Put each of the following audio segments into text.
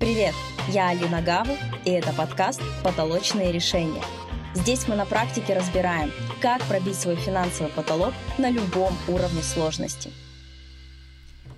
Привет, я Алина Гаву, и это подкаст «Потолочные решения». Здесь мы на практике разбираем, как пробить свой финансовый потолок на любом уровне сложности.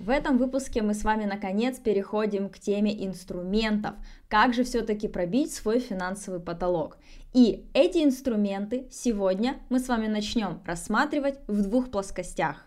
В этом выпуске мы с вами наконец переходим к теме инструментов, как же все-таки пробить свой финансовый потолок. И эти инструменты сегодня мы с вами начнем рассматривать в двух плоскостях.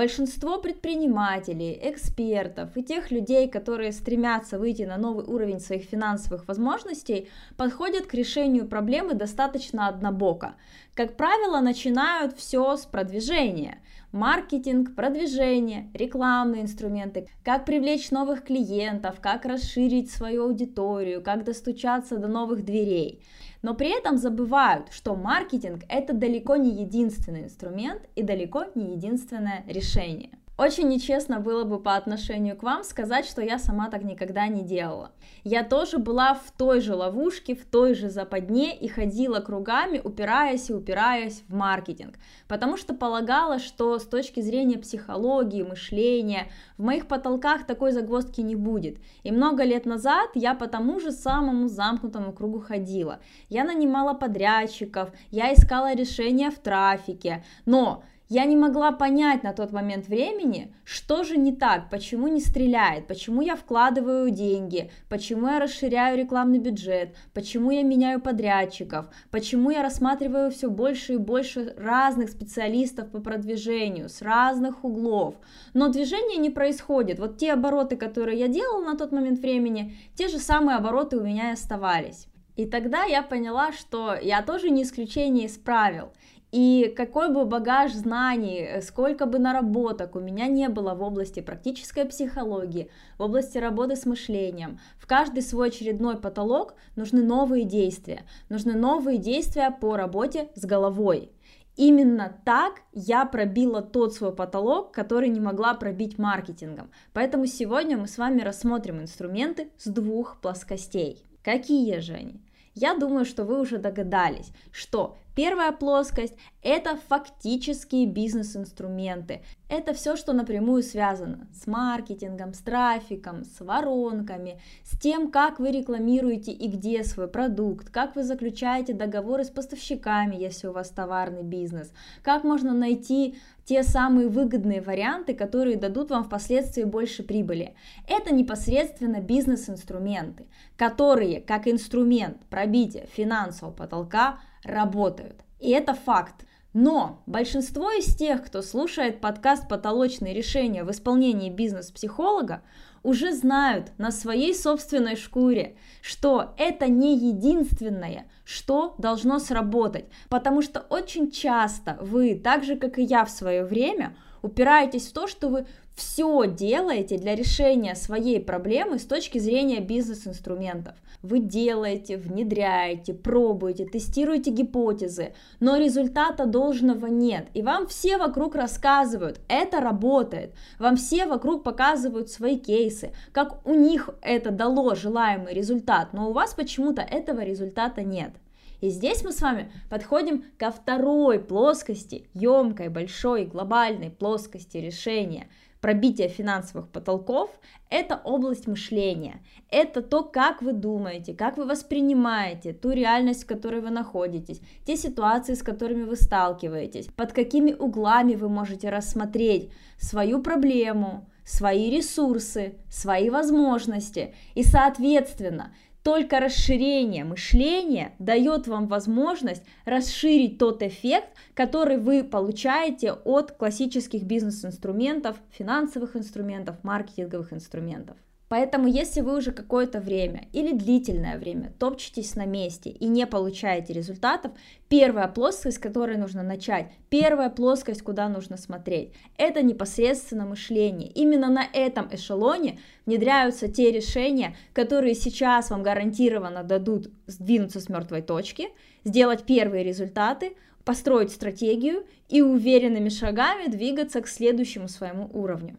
Большинство предпринимателей, экспертов и тех людей, которые стремятся выйти на новый уровень своих финансовых возможностей, подходят к решению проблемы достаточно однобоко. Как правило, начинают все с продвижения – маркетинг, продвижение, рекламные инструменты, как привлечь новых клиентов, как расширить свою аудиторию, как достучаться до новых дверей. Но при этом забывают, что маркетинг это далеко не единственный инструмент и далеко не единственное решение. Очень нечестно было бы по отношению к вам сказать, что я сама так никогда не делала. Я тоже была в той же ловушке, в той же западне и ходила кругами, упираясь и упираясь в маркетинг, потому что полагала, что с точки зрения психологии, мышления, в моих потолках такой загвоздки не будет. И много лет назад я по тому же самому замкнутому кругу ходила. Я нанимала подрядчиков, я искала решения в трафике, но я не могла понять на тот момент времени, что же не так, почему не стреляет, почему я вкладываю деньги, почему я расширяю рекламный бюджет, почему я меняю подрядчиков, почему я рассматриваю все больше и больше разных специалистов по продвижению с разных углов. Но движение не происходит. Вот те обороты, которые я делала на тот момент времени, те же самые обороты у меня и оставались. И тогда я поняла, что я тоже не исключение из правил. И какой бы багаж знаний, э, сколько бы наработок у меня не было в области практической психологии, в области работы с мышлением, в каждый свой очередной потолок нужны новые действия, нужны новые действия по работе с головой. Именно так я пробила тот свой потолок, который не могла пробить маркетингом. Поэтому сегодня мы с вами рассмотрим инструменты с двух плоскостей. Какие же они? Я думаю, что вы уже догадались, что Первая плоскость – это фактические бизнес-инструменты. Это все, что напрямую связано с маркетингом, с трафиком, с воронками, с тем, как вы рекламируете и где свой продукт, как вы заключаете договоры с поставщиками, если у вас товарный бизнес, как можно найти те самые выгодные варианты, которые дадут вам впоследствии больше прибыли. Это непосредственно бизнес-инструменты, которые как инструмент пробития финансового потолка работают. И это факт. Но большинство из тех, кто слушает подкаст «Потолочные решения» в исполнении бизнес-психолога, уже знают на своей собственной шкуре, что это не единственное, что должно сработать. Потому что очень часто вы, так же как и я в свое время, упираетесь в то, что вы все делаете для решения своей проблемы с точки зрения бизнес-инструментов. Вы делаете, внедряете, пробуете, тестируете гипотезы, но результата должного нет. И вам все вокруг рассказывают, это работает. Вам все вокруг показывают свои кейсы, как у них это дало желаемый результат, но у вас почему-то этого результата нет. И здесь мы с вами подходим ко второй плоскости, емкой, большой, глобальной плоскости решения – пробитие финансовых потолков – это область мышления. Это то, как вы думаете, как вы воспринимаете ту реальность, в которой вы находитесь, те ситуации, с которыми вы сталкиваетесь, под какими углами вы можете рассмотреть свою проблему, свои ресурсы, свои возможности. И, соответственно, только расширение мышления дает вам возможность расширить тот эффект, который вы получаете от классических бизнес-инструментов, финансовых инструментов, маркетинговых инструментов. Поэтому, если вы уже какое-то время или длительное время топчетесь на месте и не получаете результатов, первая плоскость, с которой нужно начать, первая плоскость, куда нужно смотреть, это непосредственно мышление. Именно на этом эшелоне внедряются те решения, которые сейчас вам гарантированно дадут сдвинуться с мертвой точки, сделать первые результаты, построить стратегию и уверенными шагами двигаться к следующему своему уровню.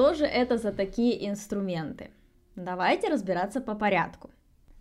Что же это за такие инструменты? Давайте разбираться по порядку.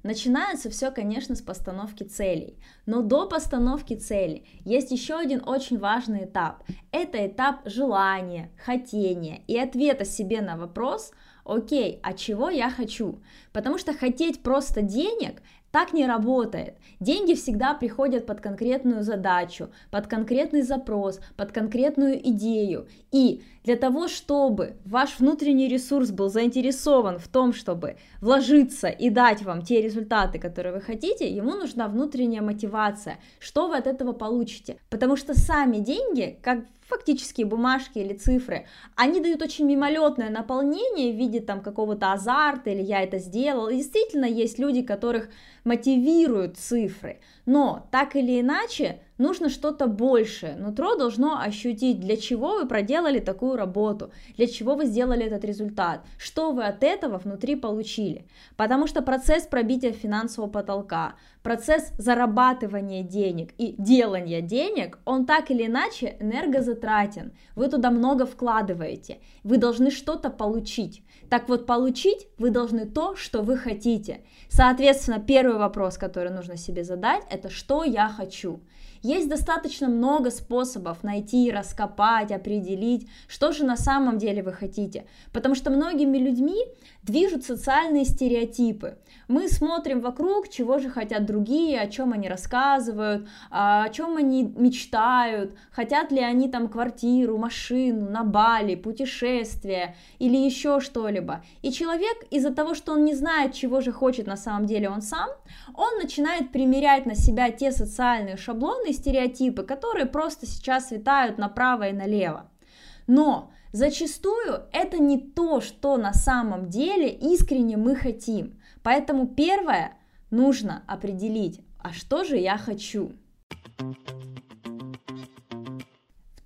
Начинается все, конечно, с постановки целей. Но до постановки цели есть еще один очень важный этап. Это этап желания, хотения и ответа себе на вопрос, окей, а чего я хочу? Потому что хотеть просто денег так не работает. Деньги всегда приходят под конкретную задачу, под конкретный запрос, под конкретную идею. И для того, чтобы ваш внутренний ресурс был заинтересован в том, чтобы вложиться и дать вам те результаты, которые вы хотите, ему нужна внутренняя мотивация. Что вы от этого получите? Потому что сами деньги, как фактические бумажки или цифры, они дают очень мимолетное наполнение в виде там какого-то азарта или я это сделал. И действительно есть люди, которых мотивируют цифры, но так или иначе нужно что-то большее. Нутро должно ощутить, для чего вы проделали такую работу, для чего вы сделали этот результат, что вы от этого внутри получили. Потому что процесс пробития финансового потолка, процесс зарабатывания денег и делания денег, он так или иначе энергозатратен. Вы туда много вкладываете, вы должны что-то получить. Так вот, получить вы должны то, что вы хотите. Соответственно, первый вопрос, который нужно себе задать, это что я хочу. Есть достаточно много способов найти, раскопать, определить, что же на самом деле вы хотите. Потому что многими людьми движут социальные стереотипы. Мы смотрим вокруг, чего же хотят другие, о чем они рассказывают, а, о чем они мечтают, хотят ли они там квартиру, машину, на Бали, путешествие или еще что-либо. И человек из-за того, что он не знает, чего же хочет на самом деле он сам, он начинает примерять на себя те социальные шаблоны и стереотипы, которые просто сейчас витают направо и налево. Но зачастую это не то, что на самом деле искренне мы хотим. Поэтому первое нужно определить, а что же я хочу.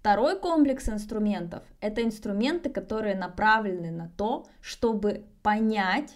Второй комплекс инструментов – это инструменты, которые направлены на то, чтобы понять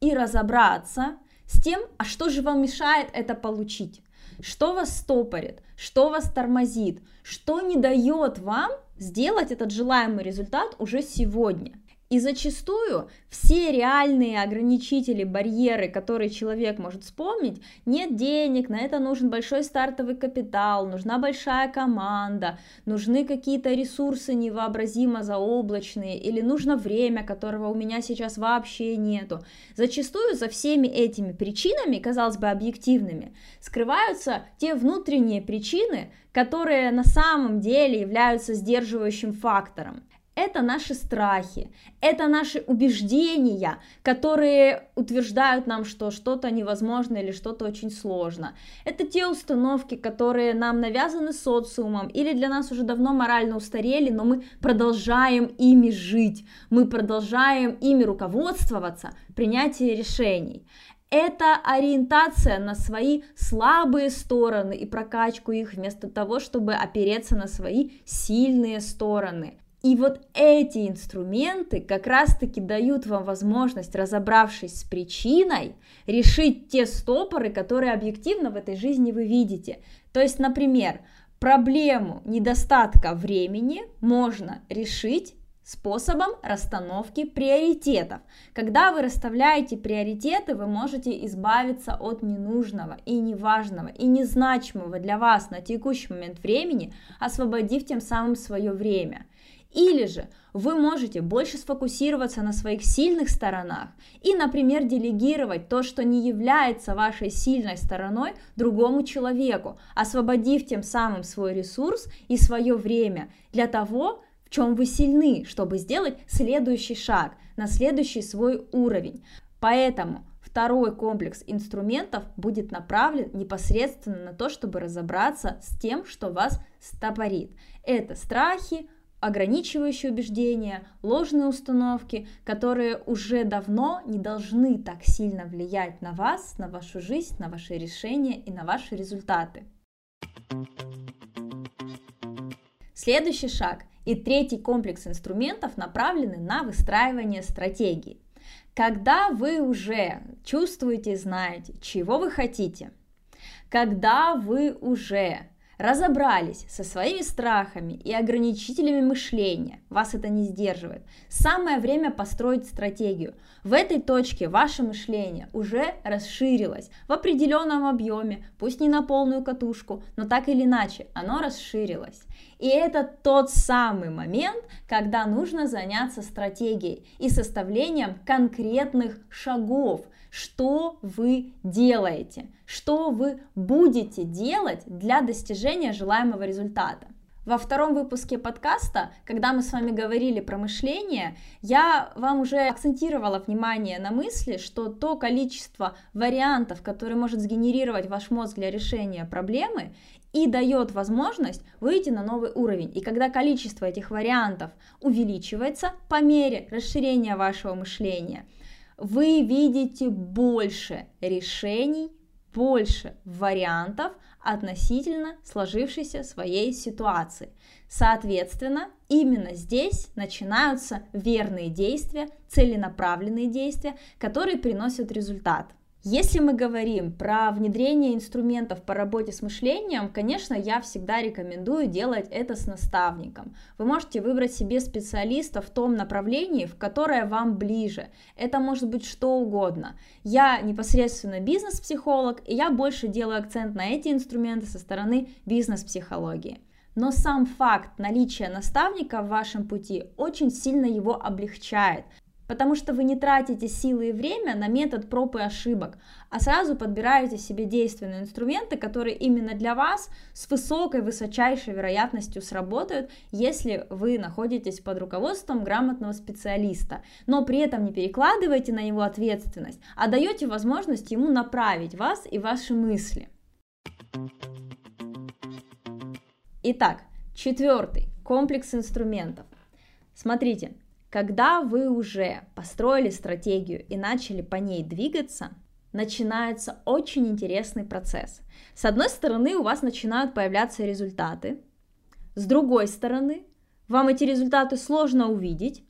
и разобраться с тем, а что же вам мешает это получить, что вас стопорит, что вас тормозит, что не дает вам сделать этот желаемый результат уже сегодня. И зачастую все реальные ограничители, барьеры, которые человек может вспомнить, нет денег, на это нужен большой стартовый капитал, нужна большая команда, нужны какие-то ресурсы невообразимо заоблачные, или нужно время, которого у меня сейчас вообще нету. Зачастую за всеми этими причинами, казалось бы, объективными, скрываются те внутренние причины, которые на самом деле являются сдерживающим фактором это наши страхи, это наши убеждения, которые утверждают нам, что что-то невозможно или что-то очень сложно. Это те установки, которые нам навязаны социумом или для нас уже давно морально устарели, но мы продолжаем ими жить, мы продолжаем ими руководствоваться, принятие решений это ориентация на свои слабые стороны и прокачку их вместо того, чтобы опереться на свои сильные стороны. И вот эти инструменты как раз-таки дают вам возможность, разобравшись с причиной, решить те стопоры, которые объективно в этой жизни вы видите. То есть, например, проблему недостатка времени можно решить способом расстановки приоритетов. Когда вы расставляете приоритеты, вы можете избавиться от ненужного и неважного и незначимого для вас на текущий момент времени, освободив тем самым свое время. Или же вы можете больше сфокусироваться на своих сильных сторонах и, например, делегировать то, что не является вашей сильной стороной другому человеку, освободив тем самым свой ресурс и свое время для того, в чем вы сильны, чтобы сделать следующий шаг на следующий свой уровень. Поэтому второй комплекс инструментов будет направлен непосредственно на то, чтобы разобраться с тем, что вас стопорит. Это страхи, ограничивающие убеждения, ложные установки, которые уже давно не должны так сильно влиять на вас, на вашу жизнь, на ваши решения и на ваши результаты. Следующий шаг и третий комплекс инструментов направлены на выстраивание стратегии. Когда вы уже чувствуете и знаете, чего вы хотите, когда вы уже разобрались со своими страхами и ограничителями мышления, вас это не сдерживает, самое время построить стратегию. В этой точке ваше мышление уже расширилось в определенном объеме, пусть не на полную катушку, но так или иначе, оно расширилось. И это тот самый момент, когда нужно заняться стратегией и составлением конкретных шагов, что вы делаете, что вы будете делать для достижения желаемого результата. Во втором выпуске подкаста, когда мы с вами говорили про мышление, я вам уже акцентировала внимание на мысли, что то количество вариантов, которые может сгенерировать ваш мозг для решения проблемы, и дает возможность выйти на новый уровень. И когда количество этих вариантов увеличивается по мере расширения вашего мышления, вы видите больше решений, больше вариантов, относительно сложившейся своей ситуации. Соответственно, именно здесь начинаются верные действия, целенаправленные действия, которые приносят результат. Если мы говорим про внедрение инструментов по работе с мышлением, конечно, я всегда рекомендую делать это с наставником. Вы можете выбрать себе специалиста в том направлении, в которое вам ближе. Это может быть что угодно. Я непосредственно бизнес-психолог, и я больше делаю акцент на эти инструменты со стороны бизнес-психологии. Но сам факт наличия наставника в вашем пути очень сильно его облегчает, потому что вы не тратите силы и время на метод проб и ошибок, а сразу подбираете себе действенные инструменты, которые именно для вас с высокой, высочайшей вероятностью сработают, если вы находитесь под руководством грамотного специалиста, но при этом не перекладываете на него ответственность, а даете возможность ему направить вас и ваши мысли. Итак, четвертый комплекс инструментов. Смотрите, когда вы уже построили стратегию и начали по ней двигаться, начинается очень интересный процесс. С одной стороны, у вас начинают появляться результаты, с другой стороны, вам эти результаты сложно увидеть,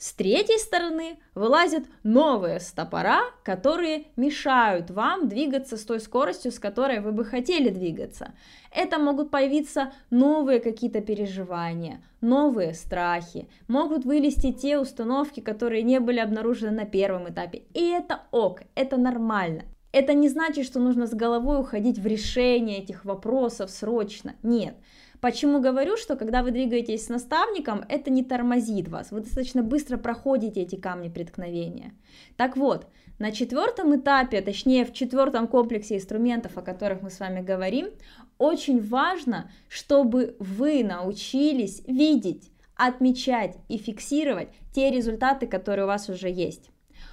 с третьей стороны вылазят новые стопора, которые мешают вам двигаться с той скоростью, с которой вы бы хотели двигаться. Это могут появиться новые какие-то переживания, новые страхи, могут вылезти те установки, которые не были обнаружены на первом этапе. И это ок, это нормально. Это не значит, что нужно с головой уходить в решение этих вопросов срочно. Нет. Почему говорю, что когда вы двигаетесь с наставником, это не тормозит вас, вы достаточно быстро проходите эти камни преткновения. Так вот, на четвертом этапе, точнее в четвертом комплексе инструментов, о которых мы с вами говорим, очень важно, чтобы вы научились видеть, отмечать и фиксировать те результаты, которые у вас уже есть.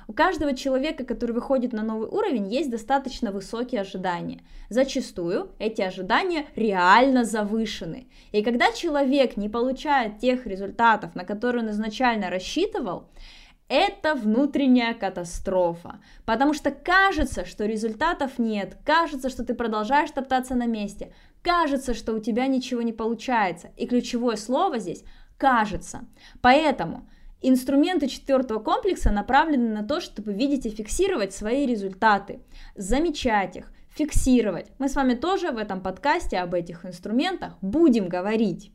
У каждого человека, который выходит на новый уровень, есть достаточно высокие ожидания. Зачастую эти ожидания реально завышены. И когда человек не получает тех результатов, на которые он изначально рассчитывал, это внутренняя катастрофа, потому что кажется, что результатов нет, кажется, что ты продолжаешь топтаться на месте, кажется, что у тебя ничего не получается. И ключевое слово здесь кажется. Поэтому Инструменты четвертого комплекса направлены на то, чтобы видеть и фиксировать свои результаты, замечать их, фиксировать. Мы с вами тоже в этом подкасте об этих инструментах будем говорить.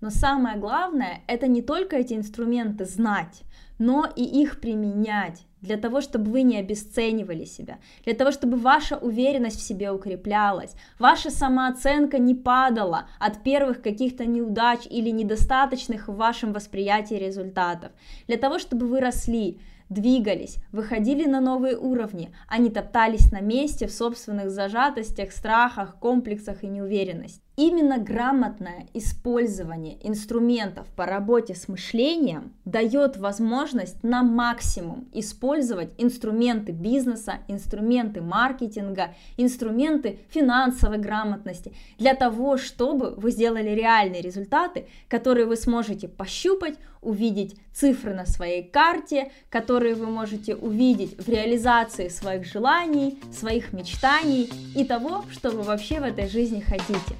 Но самое главное, это не только эти инструменты знать, но и их применять для того, чтобы вы не обесценивали себя, для того, чтобы ваша уверенность в себе укреплялась, ваша самооценка не падала от первых каких-то неудач или недостаточных в вашем восприятии результатов, для того, чтобы вы росли, двигались, выходили на новые уровни, а не топтались на месте в собственных зажатостях, страхах, комплексах и неуверенности. Именно грамотное использование инструментов по работе с мышлением дает возможность на максимум использовать инструменты бизнеса, инструменты маркетинга, инструменты финансовой грамотности для того, чтобы вы сделали реальные результаты, которые вы сможете пощупать, увидеть цифры на своей карте, которые вы можете увидеть в реализации своих желаний, своих мечтаний и того, что вы вообще в этой жизни хотите.